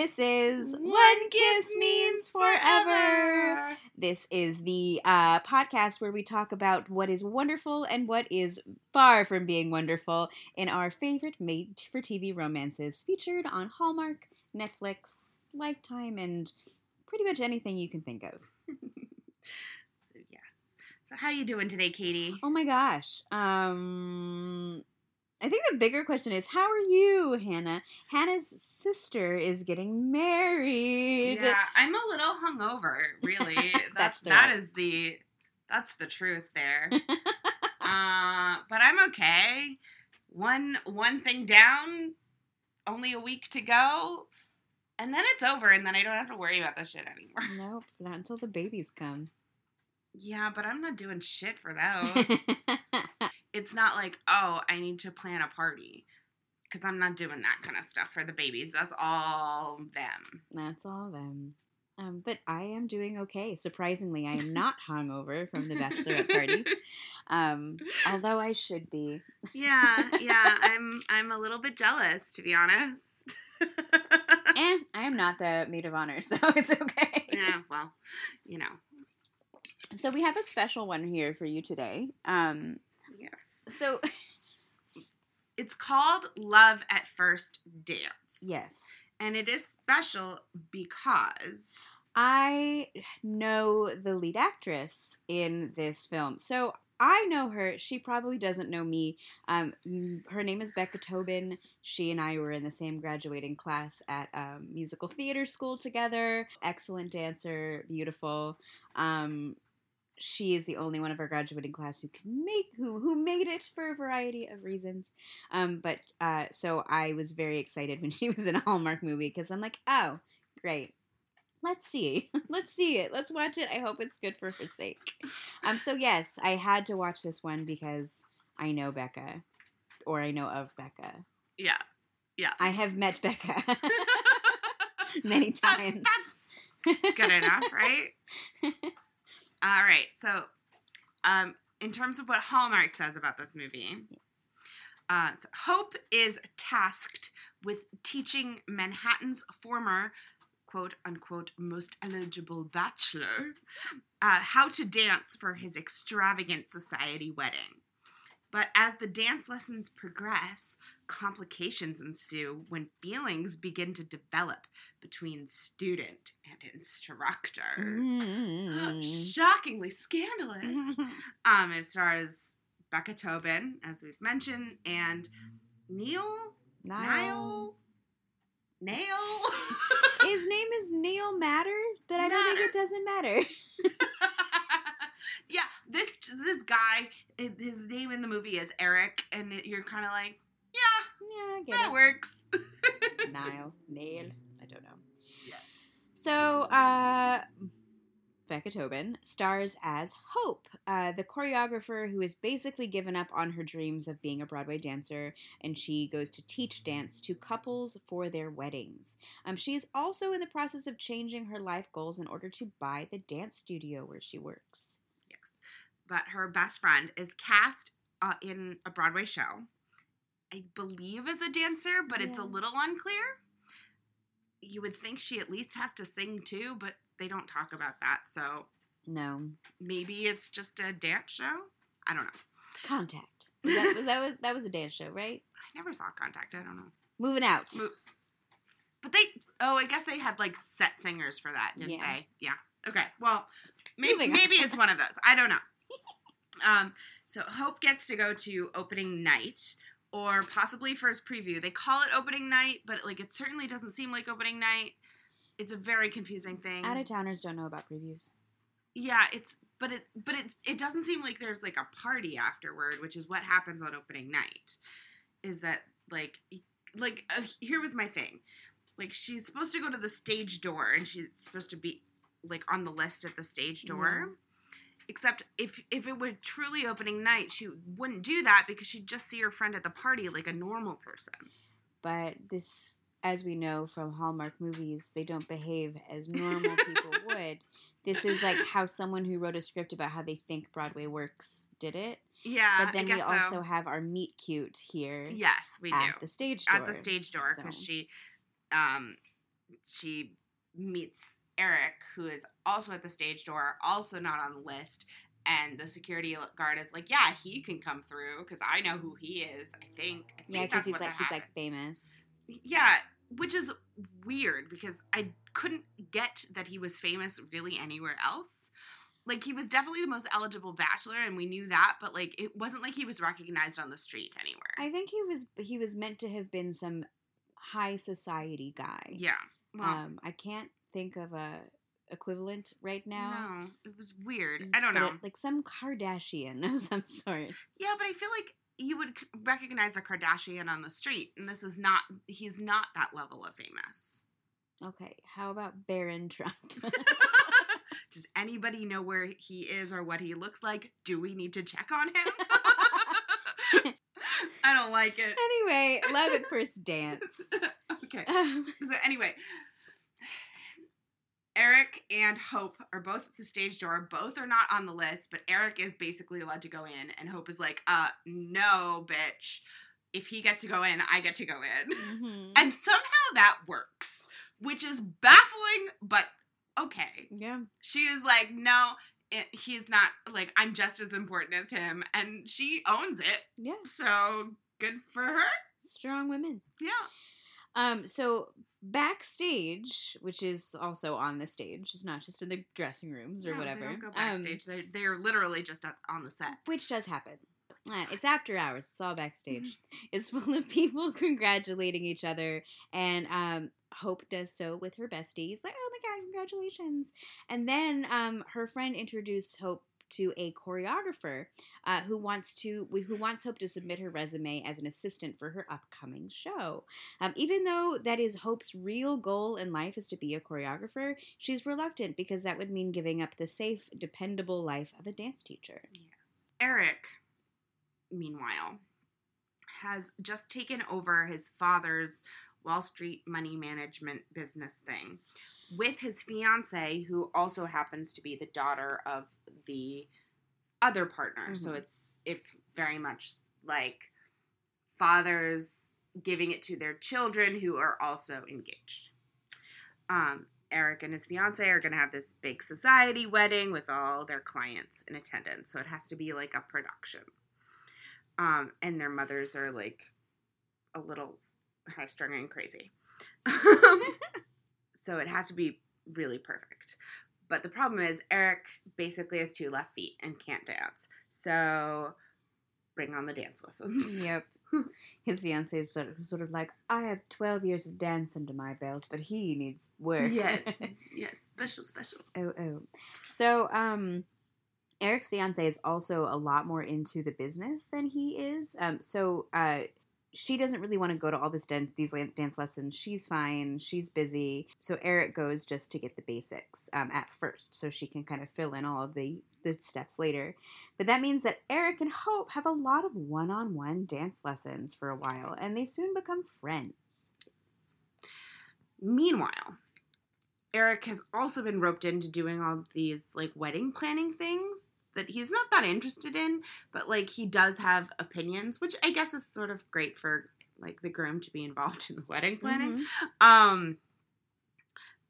this is One kiss means forever. This is the uh, podcast where we talk about what is wonderful and what is far from being wonderful in our favorite made for TV romances featured on Hallmark, Netflix, Lifetime, and pretty much anything you can think of. So yes. So how you doing today, Katie? Oh my gosh. Um I think the bigger question is how are you, Hannah? Hannah's sister is getting married. Yeah, I'm a little hungover. Really, That's that's the that is the that's the truth there. uh, but I'm okay. One one thing down. Only a week to go, and then it's over, and then I don't have to worry about this shit anymore. nope, not until the babies come. Yeah, but I'm not doing shit for those. It's not like, oh, I need to plan a party. Because I'm not doing that kind of stuff for the babies. That's all them. That's all them. Um, but I am doing okay. Surprisingly, I am not hungover from the bachelorette party. Um, although I should be. yeah, yeah. I'm I'm a little bit jealous, to be honest. Eh, I am not the maid of honor, so it's okay. yeah, well, you know. So we have a special one here for you today. Um. So It's called Love at First Dance. yes, And it is special because I know the lead actress in this film. So I know her. She probably doesn't know me. Um, her name is Becca Tobin. She and I were in the same graduating class at um, musical theater school together. Excellent dancer, beautiful. Um, she is the only one of our graduating class who can make who who made it for a variety of reasons. Um, but uh, so I was very excited when she was in a Hallmark movie because I'm like, oh, great. Let's see. Let's see it. Let's watch it. I hope it's good for her sake. Um, so yes, I had to watch this one because I know Becca, or I know of Becca. yeah. Yeah. I have met Becca many That's, times. that's good enough, right? All right. So, um, in terms of what Hallmark says about this movie, uh, so Hope is tasked with teaching Manhattan's former quote unquote most eligible bachelor uh, how to dance for his extravagant society wedding. But as the dance lessons progress, complications ensue when feelings begin to develop between student and instructor. Mm. Shockingly scandalous. Um, it stars Becca Tobin, as we've mentioned, and Neil Niall. Nail. His name is Neil Matter, but I don't think it doesn't matter. yeah, this this guy, his name in the movie is Eric, and you're kind of like, yeah, Yeah, I get that it. works. Niall, Nail, I don't know. Yes. So, uh, Becca Tobin stars as Hope, uh, the choreographer who has basically given up on her dreams of being a Broadway dancer, and she goes to teach dance to couples for their weddings. Um, she is also in the process of changing her life goals in order to buy the dance studio where she works. Yes. But her best friend is cast uh, in a Broadway show. I believe as a dancer, but it's a little unclear. You would think she at least has to sing too, but they don't talk about that. So No, maybe it's just a dance show. I don't know. Contact. That, that was that was a dance show, right? I never saw Contact. I don't know. Moving out. Mo- But they, oh, I guess they had like set singers for that, didn't Yeah. they? Yeah. Okay. Well, maybe maybe it's one of those. I don't know. Um, so Hope gets to go to opening night, or possibly first preview. They call it opening night, but like it certainly doesn't seem like opening night. It's a very confusing thing. Out of towners don't know about previews. yeah, it's but it but it it doesn't seem like there's like a party afterward, which is what happens on opening night. Is that like like uh, here was my thing. Like she's supposed to go to the stage door and she's supposed to be like on the list at the stage door. Except if if it were truly opening night, she wouldn't do that because she'd just see her friend at the party like a normal person. But this as we know from Hallmark movies, they don't behave as normal people would. This is like how someone who wrote a script about how they think Broadway works did it. Yeah, But then we also so. have our meet cute here yes, we do. at do the stage door. at the stage door because So- she, um, she meets Eric, who is also at the stage door, also not on the list. And the security guard is like, "Yeah, he can come through because I know who he is. I think. I think Yeah, because he's what like he's like famous. Yeah, which is weird because I couldn't get that he was famous really anywhere else. Like he was definitely the most eligible bachelor and we knew that, but like it wasn't like he was recognized on the street anywhere. I think he was he was meant to have been some high society guy. yeah. Well, Um, I can't think of a equivalent right now. no, it was weird. I don't but know. it- like some Kardashian of some sort. yeah, but I feel like you would recognize a Kardashian on the street and this is not he's not that level of famous. Okay, how about Barron Trump? Does anybody know where he is or what he looks like? Do we need to check on him? I don't like it. anyway, love at first dance. okay. Um, So anyway, Eric and Hope are both at the stage door. Both are not on the list, but Eric is basically allowed to go in, and Hope is like, "Uh, no, bitch. If he gets to go in, I get to go in." mhm. And somehow that works, which is baffling, but okay. yeah, She is like, "No." It, he's not like I'm just as important as him, and she owns it. yeah, So good for her. strong women. Yeah. Um, so backstage, which is also on the stage, it's not just in the dressing rooms or No, whatever. They don't go Um, backstage. they they're literally just on the set. which does happen. Uh, It's after hours. It's all backstage. It's full of people congratulating each other, and um, Hope does so with her besties. Like, oh my god, congratulations! And then um, her friend introduced Hope to a choreographer uh, who wants to who wants Hope to submit her resume as an assistant for her upcoming show. Um, even though that is Hope's real goal in life is to be a choreographer, she's reluctant because that would mean giving up the safe, dependable life of a dance teacher. Yes. Eric, meanwhile, has just taken over his father's Wall Street money management business thing with his fiance, who also happens to be the daughter of the other partner. So Mhm. it's it's very much like fathers giving it to their children who are also engaged. Um, Eric and his fiance are going to have this big society wedding with all their clients in attendance. So it has to be like a production. Um, and their mothers are like a little high strung and crazy. so it has to be really perfect. But the problem is, Eric basically has two left feet and can't dance. So bring on the dance lessons. Yep. His fiance is sort of, sort of like, I have 12 years of dance under my belt, but he needs work. Yes. yes. Special, special. oh, oh. So, um, Eric's fiance is also a lot more into the business than he is. Um, so, uh, she doesn't really want to go to all this dan- these dance lessons. She's fine. She's busy. So Eric goes just to get the basics um, at first, so she can kind of fill in all of the the steps later. But that means that Eric and Hope have a lot of one-on-one dance lessons for a while, and they soon become friends. Meanwhile, Eric has also been roped into doing all these like wedding planning things that he's not that interested in, but like he does have opinions, which I guess is sort of great for like the groom to be involved in the wedding planning. Mhm. Um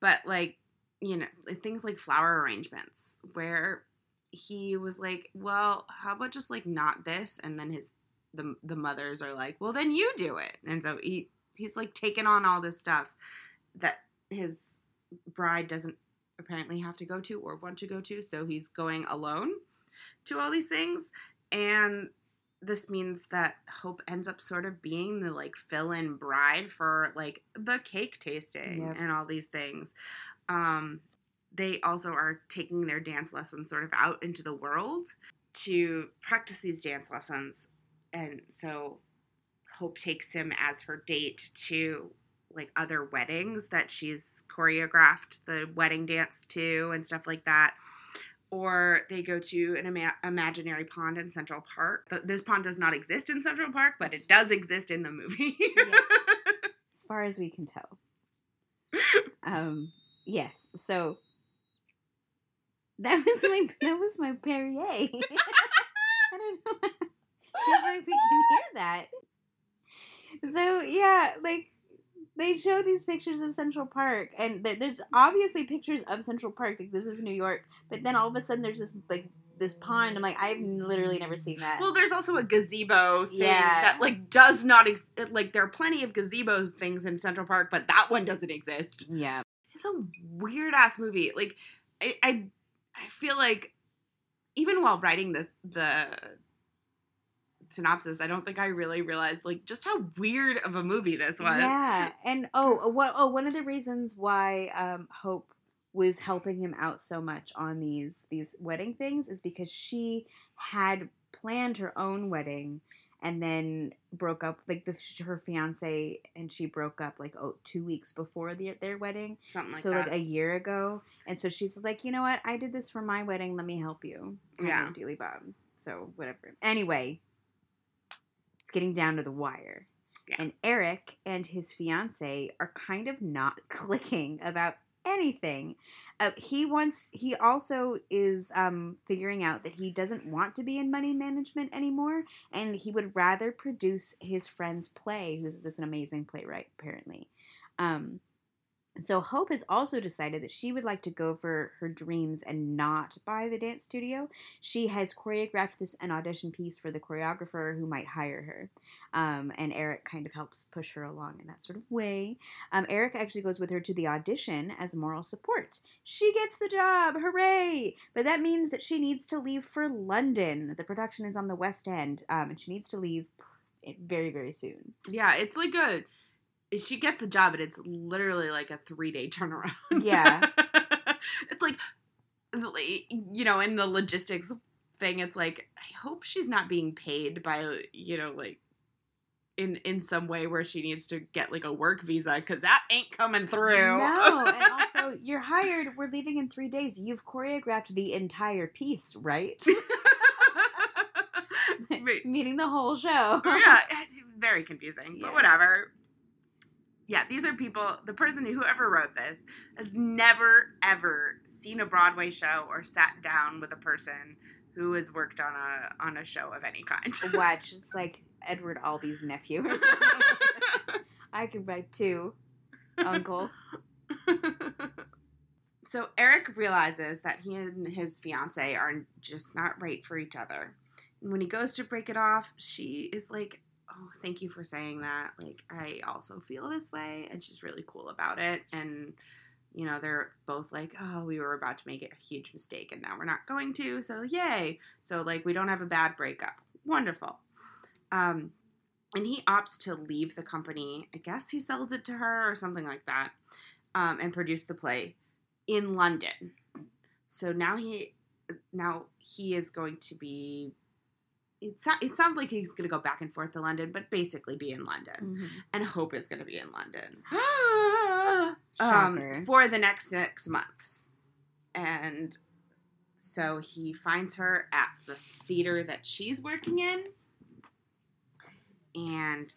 but like, you know, things like flower arrangements where he was like, "Well, how about just like not this?" and then his the the mothers are like, "Well, then you do it." And so he he's like taking on all this stuff that his bride doesn't apparently have to go to or want to go to, so he's going alone to all these things and this means that Hope ends up sort of being the like fill-in bride for like the cake tasting Yep. and all these things. Um, they also are taking their dance lessons sort of out into the world to practice these dance lessons, and so Hope takes him as her date to like other weddings that she's choreographed the wedding dance to and stuff like that or they go to an ima- imaginary pond in Central Park. Th- This pond does not exist in Central Park, but it does exist in the movie. Yes. as far as we can tell. um, yes. So that was my that was my Perrier. I don't know if we can hear that. So yeah, like they show these pictures of Central Park, and there- there's obviously pictures of Central Park. Like this is New York, but then all of a sudden there's this like this pond. I'm like, I've literally never seen that. Well, there's also a gazebo thing Yeah. that like does not ex- like there are plenty of gazebo things in Central Park, but that one doesn't exist. yeah, It's a weird ass movie. Like I, I I feel like even while writing the the synopsis, I don't think I really realized like just how weird of a movie this was. yeah. And oh, what? Oh, one of the reasons why um, Hope was helping him out so much on these these wedding things is because she had planned her own wedding and then broke up like the her fiance and she broke up like oh two weeks before the, their wedding Something like that. so that. like a year ago and so she's like you know what i did this for my wedding let me help you kind Yeah. of dealy bob so whatever anyway it's getting down to the wire. Yeah. and eric and his fiance are kind of not clicking about anything. Uh, he wants he also is um figuring out that he doesn't want to be in money management anymore and he would rather produce his friend's play who's this an amazing playwright apparently. Um so Hope has also decided that she would like to go for her dreams and not buy the dance studio. She has choreographed this an audition piece for the choreographer who might hire her, um, and Eric kind of helps push her along in that sort of way. Um, Eric actually goes with her to the audition as moral support. She gets the job, hooray! But that means that she needs to leave for London. The production is on the West End, um, and she needs to leave very very soon. yeah, it's like a she gets a job and it's literally like a three day turnaround. Yeah. it's like you know, in the logistics thing, it's like I hope she's not being paid by you know like in in some way where she needs to get like a work visa because that ain't coming through. No, and also you're hired. We're leaving in three days. You've choreographed the entire piece, right? Meaning the whole show. yeah, eh, very confusing, Yeah. but whatever. Yeah, these are people. The person who whoever wrote this has never ever seen a Broadway show or sat down with a person who has worked on a on a show of any kind. Watch, it's like Edward Albee's nephew. I could write too, Uncle. so Eric realizes that he and his fiance are just not right for each other. And when he goes to break it off, she is like, "Oh, thank you for saying that. Like, I also feel this way." And she's really cool about it. And you know, they're both like, "Oh, we were about to make a huge mistake, and now we're not going to." So yay! So like, we don't have a bad breakup. Wonderful. Um, and he opts to leave the company. I guess he sells it to her or something like that, um, and produce the play in London. So now he now he is going to be. It, so, it sounds like he's going to go back and forth to London, but basically be in London. Mhm. And Hope is going to be in London um, for the next six months. And so he finds her at the theater that she's working in. And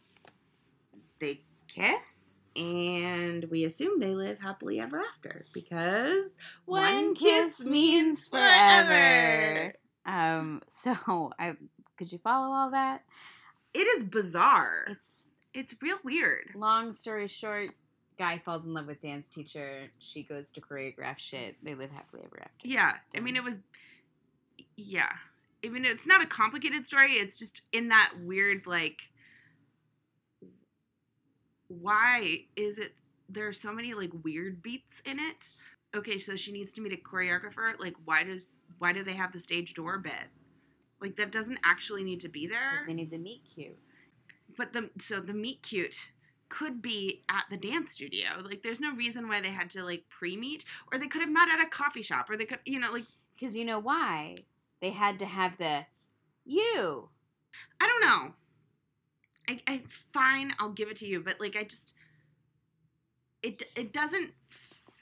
they kiss. And we assume they live happily ever after because One kiss means forever. Um. So, I could you follow all that? It is bizarre. It's It's real weird. long story short. Guy falls in love with dance teacher. She goes to choreograph shit. They live happily ever after. Yeah. I mean, it was. Yeah. I mean, it's not a complicated story. It's just in that weird, like. Why is it. There are so many, like, weird beats in it. Okay, so she needs to meet a choreographer. Like, why does. Why do they have the stage door bit? Like, that doesn't actually need to be there. Because they need the meet cute. But the. So the meet cute could be at the dance studio. Like, there's no reason why they had to, like, pre meet. Or they could have met at a coffee shop. Or they could, you know, like. Because you know why? They had to have the you. I don't know. I, I fine, I'll give it to you, but like I just it it doesn't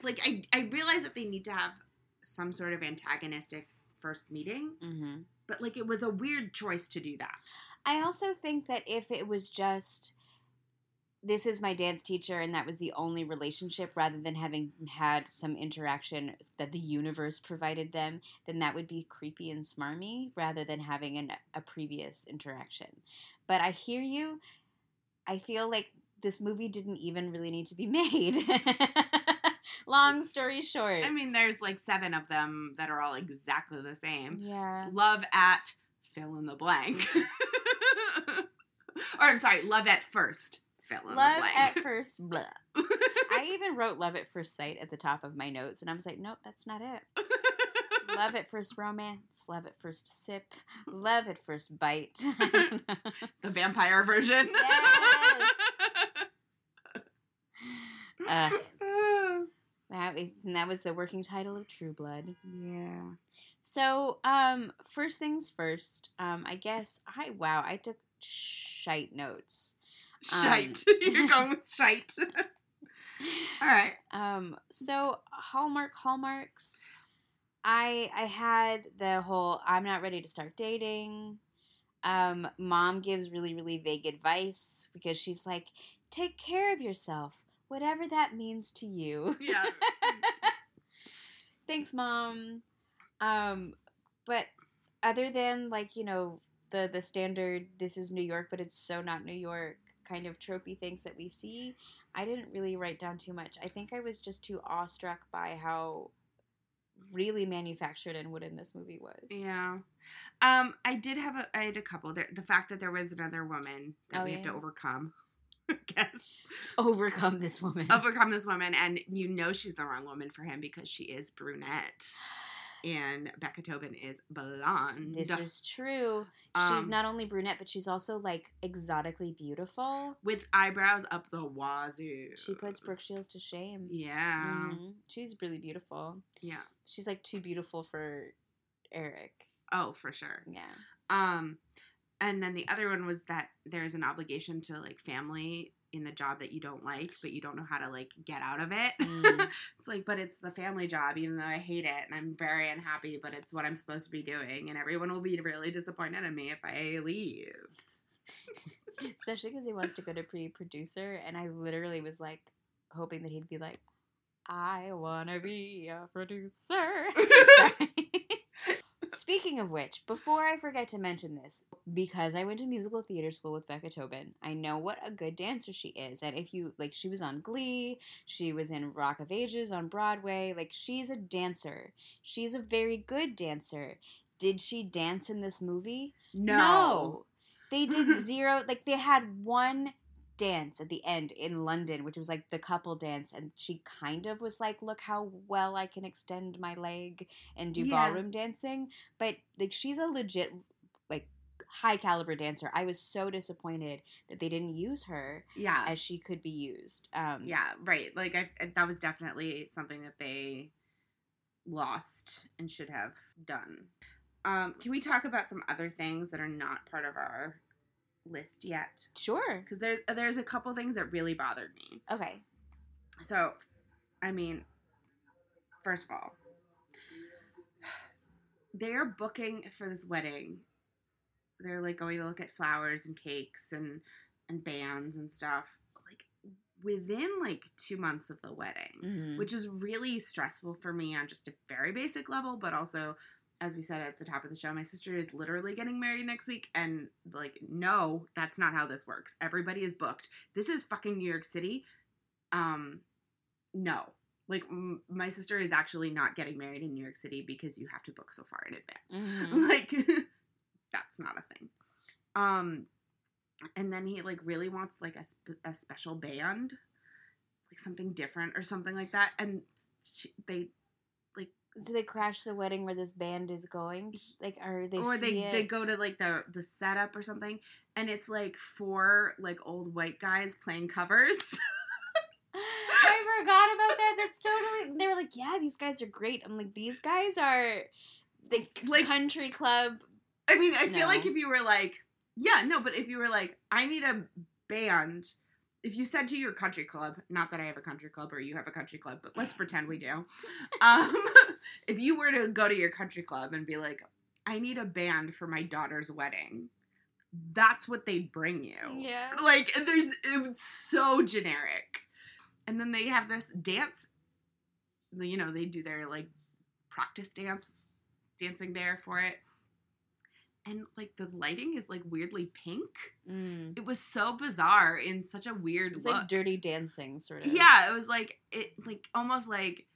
like I I realize that they need to have some sort of antagonistic first meeting, Mm-hmm. But like it was a weird choice to do that. I also think that if it was just this is my dance teacher and that was the only relationship rather than having had some interaction that the universe provided them then that would be creepy and smarmy rather than having an, a previous interaction. But i hear you. I feel like this movie didn't even really need to be made long story short I mean, there's like seven of them that are all exactly the same. yeah Love at fill in the blank. or I'm sorry, love at first. Fill in love the blank. Love at first blah i even wrote love at first sight at the top of my notes and i was like nope that's not it love at first romance, love at first sip, love at first bite. the vampire version. Yes. uh, that was and that was the working title of True Blood. yeah. So, um, first things first. Um, I guess I wow, I took shite notes. Shite. You're going with shite. All right. Um, so Hallmark hallmarks. I I had the whole I'm not ready to start dating. Um, mom gives really really vague advice because she's like, take care of yourself, whatever that means to you. Yeah. Thanks, mom. Um, but other than like you know the the standard this is New York, but it's so not New York kind of tropey things that we see. I didn't really write down too much. I think I was just too awestruck by how really manufactured and wooden this movie was. Yeah. Um, I did have a I had a couple. There, the fact that there was another woman that Oh, we have to overcome. Guess. Overcome this woman. Overcome this woman and you know she's the wrong woman for him because she is brunette. And Becca Tobin is blonde. this is true. she's Um, not only brunette, but she's also like exotically beautiful. with eyebrows up the wazoo. She puts Brooke Shields to shame. Yeah. Mhm. She's really beautiful. Yeah. She's like too beautiful for Eric. Oh, for sure. Yeah. Um, and then the other one was that there's an obligation to like family in the job that you don't like, but you don't know how to like get out of it. Mm. it's like, but it's the family job, even though I hate it and I'm very unhappy, but it's what I'm supposed to be doing, and everyone will be really disappointed in me if I leave. Especially because he wants to go to pre producer, and I literally was like hoping that he'd be like, "I wanna be a producer." Speaking of which, before I forget to mention this, because I went to musical theater school with Becca Tobin, I know what a good dancer she is. And if you like, she was on Glee, she was in Rock of Ages on Broadway. Like, she's a dancer. She's a very good dancer. Did she dance in this movie? No. They did zero. like they had one dance at the end in London, which was like the couple dance, and she kind of was like, "Look how well I can extend my leg and do Yeah. ballroom dancing." But like she's a legit like high caliber dancer. I was so disappointed that they didn't use her Yeah. as she could be used. Um, yeah, right. Like I, I- that was definitely something that they lost and should have done. Um, can we talk about some other things that are not part of our list yet? Sure. Because there's there's a couple things that really bothered me. Okay. So, I mean, first of all, they're booking for this wedding. They're like going to look at flowers and cakes and and bands and stuff. Like within like two months of the wedding, Mhm. which is really stressful for me on just a very basic level, but also. As we said at the top of the show, my sister is literally getting married next week, and like, no, that's not how this works. Everybody is booked. This is fucking New York City um no like m- my sister is actually not getting married in new york city because you have to book so far in advance Mhm. like that's not a thing um and then he like really wants like a, sp- a special band like something different or something like that and she, they Do they crash the wedding where this band is going? Like, are they? or they it? they go to like the the setup or something and it's like four like old white guys playing covers I forgot about that. That's totally. They were like, "Yeah, these guys are great." I'm like, "These guys are the Like- country club." I mean, I feel like if you were like, yeah, no, but if you were like, I need a band, if you said to your country club, not that I have a country club or you have a country club, but let's pretend we do. Um, if you were to go to your country club and be like, I need a band for my daughter's wedding, that's what they'd bring you. Yeah. Like there's it's so generic. And then they have this dance you know, they do their like practice dance dancing there for it. And like the lighting is like weirdly pink. Mm. It was so bizarre in such a weird It's look. like dirty dancing, sort of. Yeah, it was like it like almost like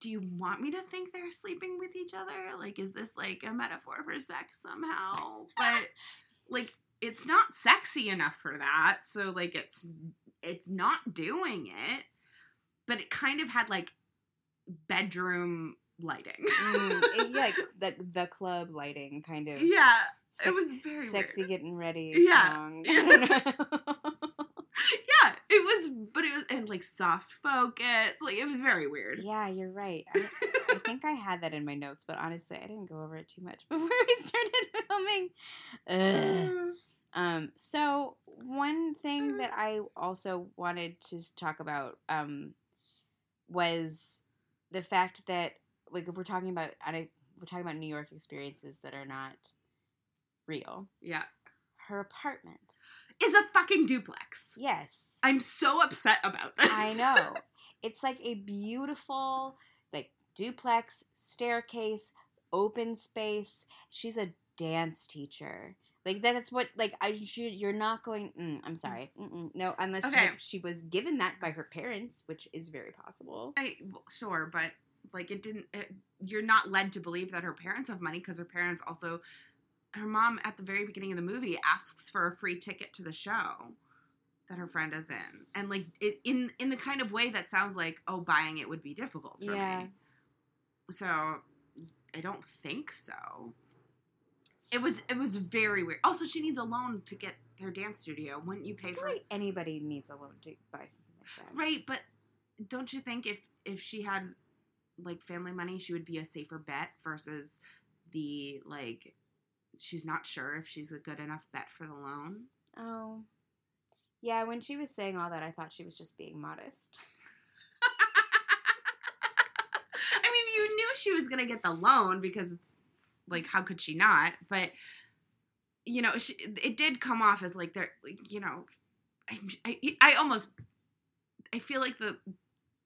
do you want me to think they're sleeping with each other? Like is this like a metaphor for sex somehow? But like it's not sexy enough for that. So like it's it's not doing it. But it kind of had like bedroom lighting. Mm, it- like the the club lighting, kind of. yeah, se- it was very sexy weird. getting ready. Yeah. Song. Yeah, it was but it was and like soft focus. Like it was very weird. yeah, you're right. I, I think I had that in my notes, but honestly, I didn't go over it too much before we started filming. Ugh. Um, so one thing that I also wanted to talk about um, was the fact that like if we're talking about and I, we're talking about New York experiences that are not real. Yeah. Her apartment, Is a fucking duplex. yes, I'm so upset about this. I know. It's like a beautiful like duplex staircase, open space. She's a dance teacher. Like that's what like I should. You're not going. Mm, I'm sorry. Mm-mm, no, unless she- she, was given that by her parents, which is very possible. I well, sure, but like it didn't. It, you're not led to believe that her parents have money because her parents also. Her mom at the very beginning of the movie asks for a free ticket to the show that her friend is in, and like it in in the kind of way that sounds like oh buying it would be difficult for Yeah. me. So I don't think so. It was it was very weird. Also, she needs a loan to get their dance studio. Wouldn't you pay for like anybody needs a loan to buy something like that. Right, but don't you think if if she had like family money, she would be a safer bet versus the like she's not sure if she's a good enough bet for the loan. Oh. Yeah, when she was saying all that, I thought she was just being modest. I mean, you knew she was going to get the loan because it's like how could she not? But you know, she, it did come off as like they're like, you know, I, I I almost I feel like the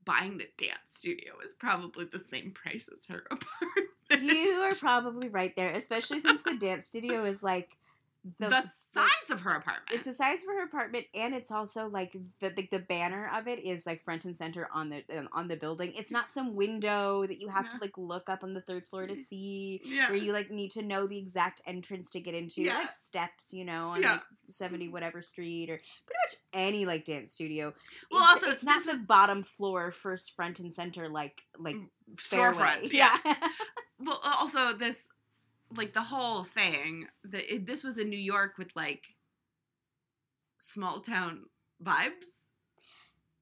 buying the dance studio is probably the same price as her apartment. you are probably right there, especially since the dance studio is like the, the, size of her apartment. It's the size for her apartment, and it's also like the, the the banner of it is like front and center on the um, on the building. It's not some window that you have to like look up on the third floor to mm. see, yeah. where you like need to know the exact entrance to get into, Yeah. like steps, you know, on Yeah. like seventy whatever street or pretty much any like dance studio. Well, it's, also, it's not the bottom floor, first front and center, like like mm, fairway. storefront. Yeah. well, uh, also this like the whole thing. The it, this was in New York with like small town vibes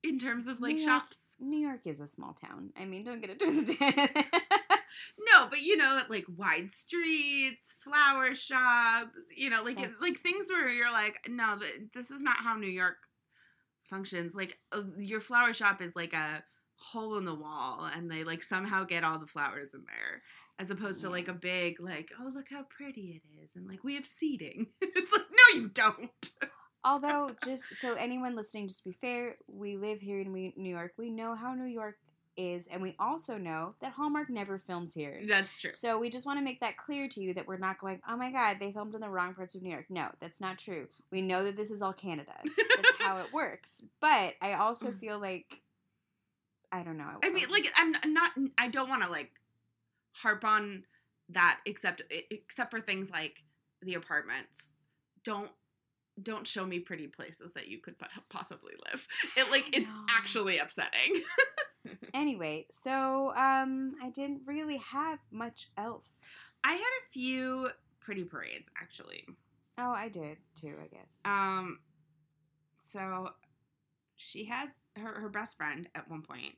in terms of like New York- shops. New York is a small town. I mean, don't get it twisted. No, but you know, like wide streets, flower shops. You know, like That's- it's like things where you're like, no, th- this is not how New York functions. Like uh, your flower shop is like a hole in the wall, and they like somehow get all the flowers in there, as opposed to like a big like, oh look how pretty it is, and like we have seating. it's like no, you don't. Although, just so anyone listening, just to be fair, we live here in New York. We know how New York is, and we also know that Hallmark never films here. That's true. So we just want to make that clear to you that we're not going, oh my god, they filmed in the wrong parts of New York. No, that's not true. We know that this is all Canada. That's how it works. But I also mm. feel like, I don't know. I mean, like I'm not. I don't want to like harp on that, except except for things like the apartments. Don't don't show me pretty places that you could possibly live. It like it's actually upsetting. anyway, so um, I didn't really have much else. I had a few pretty parades actually. Oh, I did too, I guess. Um, so she has her her best friend at one point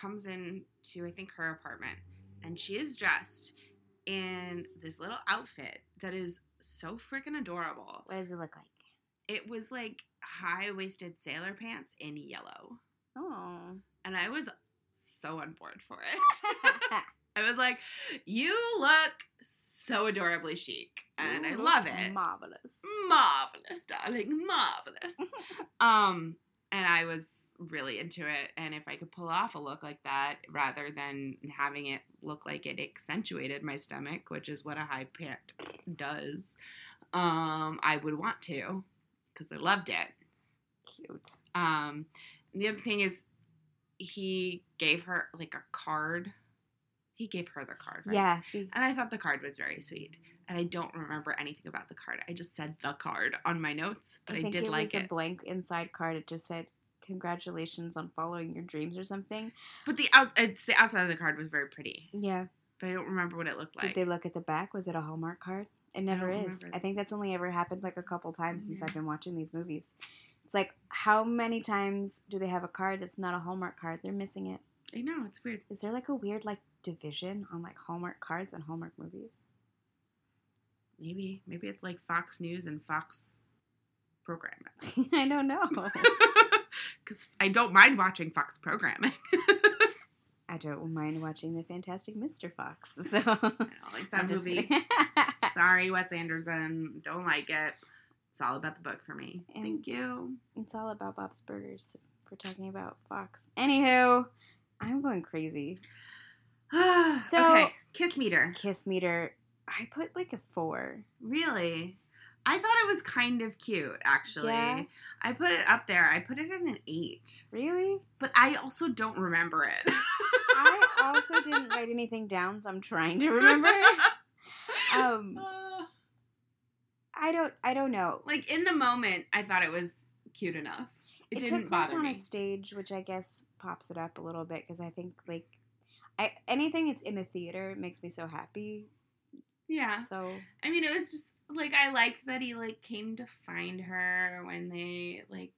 comes in to I think her apartment, and she is dressed in this little outfit that is so freaking adorable. what does it look like? It was like high waisted sailor pants in yellow, Oh. and I was so on board for it. I was like, you look so adorably chic, and I love it. Marvelous. marvelous, darling, marvelous. um, and I was really into it. And if I could pull off a look like that, rather than having it look like it accentuated my stomach, which is what a high pant does, um, I would want to, because I loved it. Cute. Um, the other thing is, he gave her like a card. He gave her the card, right? Yeah. And I thought the card was very sweet. And I don't remember anything about the card. I just said the card on my notes, but I, think did it like was it. a blank inside card. It just said, "Congratulations on following your dreams" or something. But the out it's the outside of the card was very pretty. Yeah. But I don't remember what it looked like. Did they look at the back? Was it a Hallmark card? It never don't is. I think that's only ever happened like a couple times since Yeah. I've been watching these movies. It's like how many times do they have a card that's not a Hallmark card? They're missing it. I know, it's weird. Is there like a weird like division on like Hallmark cards and Hallmark movies? Maybe. Maybe it's like Fox News and Fox programming. I don't know. Because I don't mind watching Fox programming. I don't mind watching the Fantastic Mr. Fox. So I don't like that movie. Sorry, Wes Anderson. Don't like it. It's all about the book for me. And- Thank you. it's all about Bob's Burgers. We're talking about Fox. Anywho, I'm going crazy. So- okay, kiss meter. Kiss meter. I put like a four. Really? I thought it was kind of cute, actually. Yeah. I put it up there. I put it in an eight, Really? but I also don't remember it. I also didn't write anything down, so I'm trying to remember. Um, Uh, I don't. I don't know. like in the moment, I thought it was cute enough. It, It, didn't took place on me. a stage, which I guess pops it up a little bit because I think like, I anything that's in a theater makes me so happy. Yeah, So I mean, it was just like I liked that he like came to find her when they like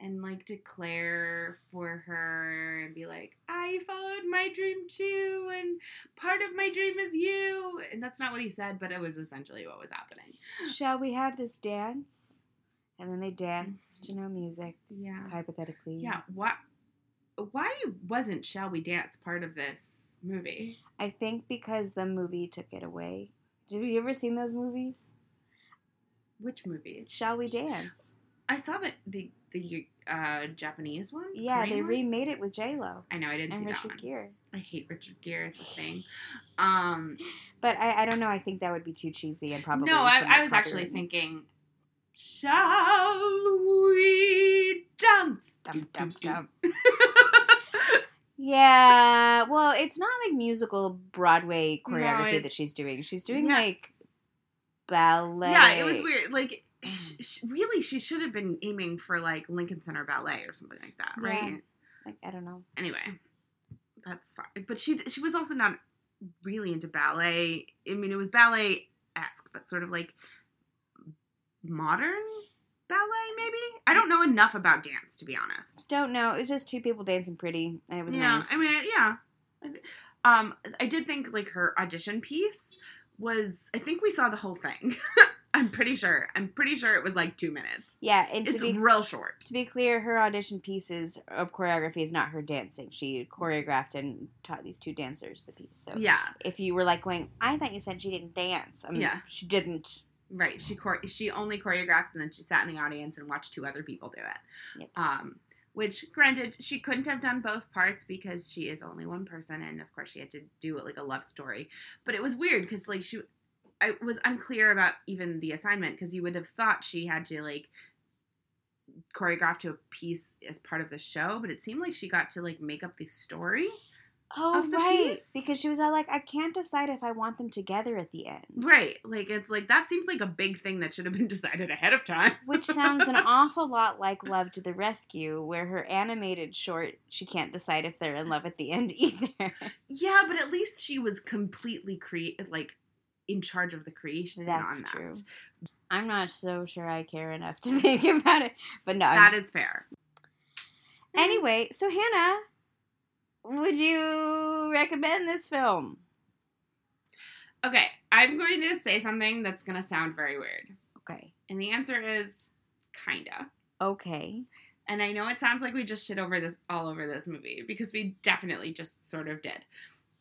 and like declare for her and be like, I followed my dream too, and part of my dream is you. And that's not what he said, but it was essentially what was happening. shall we have this dance? And then they dance to mm-hmm. no music, Yeah. hypothetically. Yeah. What? Why wasn't Shall We Dance part of this movie? I think because the movie took it away. Have you ever seen those movies? Which movies? Shall we dance? I saw the the the uh, Japanese one. Yeah, Korean they one? remade it with J Lo I know I didn't and see that Richard one. Gere. I hate Richard Gere. It's a thing. Um, But I, I don't know. I think that would be too cheesy and probably. no, I, I was actually thinking, shall we dance? Dum, dum, dum. Yeah, well, it's not like musical Broadway choreography it- that she's doing. She's doing Yeah. like ballet. yeah, it was weird. Like, sh- really, she should have been aiming for like Lincoln Center Ballet or something like that, right? Yeah. Like I don't know. Anyway, that's fine. But she she was also not really into ballet. I mean, it was ballet esque, but sort of like modern ballet, maybe. I don't know enough about dance to be honest. Don't know. It was just two people dancing pretty, and it was yeah, nice. I mean, yeah. Um, I did think like her audition piece was. I think we saw the whole thing. I'm pretty sure. I'm pretty sure it was like two minutes. yeah, and It's be real short. to be clear, her audition pieces of choreography is not her dancing. She choreographed and taught these two dancers the piece. So Yeah, if you were like going, I thought you said she didn't dance. I mean, Yeah. she didn't. Right. She chore- she only choreographed and then she sat in the audience and watched two other people do it. Yep. Um, which granted she couldn't have done both parts because she is only one person and of course she had to do it like a love story. But it was weird because like she, I was unclear about even the assignment because you would have thought she had to like choreograph to a piece as part of the show, but it seemed like she got to like make up the story. Oh, right. piece? Because she was all like, I can't decide if I want them together at the end. Right. Like it's like that seems like a big thing that should have been decided ahead of time. Which sounds an awful lot like Love to the Rescue, where her animated short, she can't decide if they're in love at the end either. Yeah, but at least she was completely create like in charge of the creation. That's that. true. I'm not so sure I care enough to think about it. But no. That is fair. anyway, so Hannah, would you recommend this film? Okay, I'm going to say something that's going to sound very weird. Okay. And the answer is kinda. Okay. And I know it sounds like we just shit over this all over this movie because we definitely just sort of did.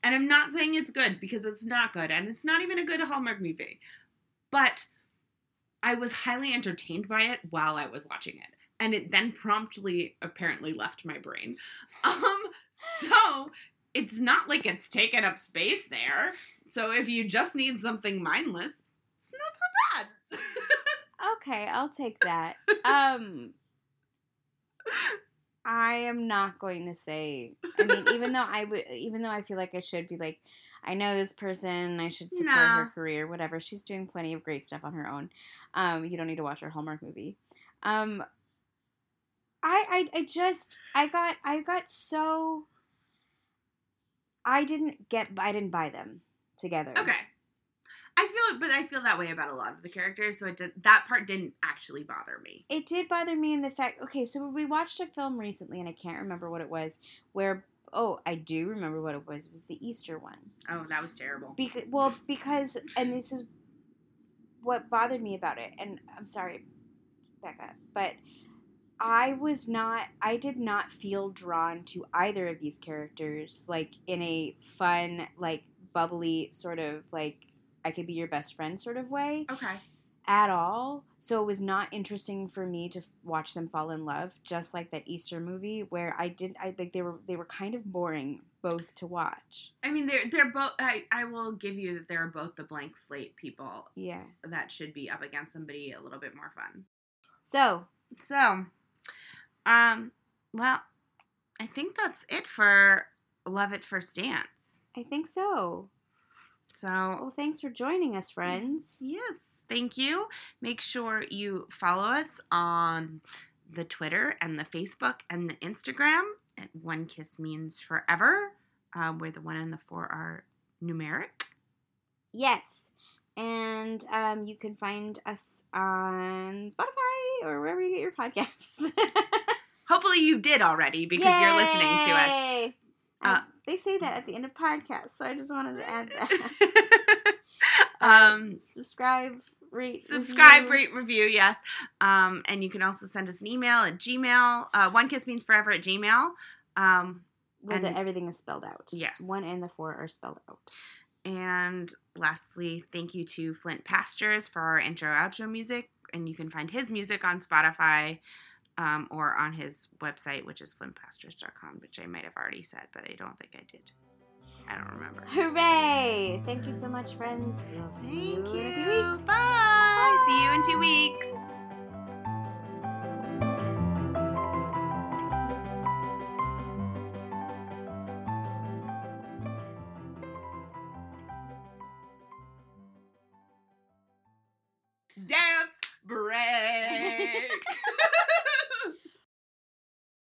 And I'm not saying it's good because it's not good, and it's not even a good Hallmark movie. But I was highly entertained by it while I was watching it. And it then promptly apparently left my brain. Um, so it's not like it's taken up space there. So if you just need something mindless, it's not so bad. Okay, I'll take that. Um I am not going to say I mean even though I would even though I feel like I should be like I know this person, I should support No. her career, whatever. She's doing plenty of great stuff on her own. Um you don't need to watch her Hallmark movie. Um I I I just I got I got so I didn't get I didn't buy them together. okay. I feel but I feel that way about a lot of the characters, so it did, that part didn't actually bother me. it did bother me in the fact okay so we watched a film recently and i can't remember what it was where oh i do remember what it was it was the easter one Oh, that was terrible. because well because and this is what bothered me about it and i'm sorry becca but i was not i did not feel drawn to either of these characters like in a fun like bubbly sort of like i could be your best friend sort of way Okay. at all. So it was not interesting for me to f- watch them fall in love, just like that Easter movie where I did. I think they were they were kind of boring both to watch. I mean, they're they're both. I I will give you that they're both the blank slate people Yeah. that should be up against somebody a little bit more fun. So So, um, well, I think that's it for Love at First Dance. I think so. So, Well, thanks for joining us, friends. yes, thank you. Make sure you follow us on the Twitter and the Facebook and the Instagram at One Kiss Means Forever, uh, where the one and the four are numeric. Yes. And um, you can find us on Spotify or wherever you get your podcasts. Hopefully, you did already because you're listening to us. Uh, they say that at the end of podcasts, so I just wanted to add that. um, subscribe, rate, subscribe, review. rate, review, yes. Um, and you can also send us an email at Gmail, uh, one kiss means forever at Gmail. Um, where the, everything is spelled out. Yes. one and the four are spelled out. and lastly, thank you to Flint Pastures for our intro outro music. And you can find his music on Spotify um, or on his website, which is flintpastures.com, which I might have already said, but I don't think I did. I don't remember. Hooray! Thank you so much, friends. We'll see Thank you in a few you. weeks. Bye. See you in two weeks.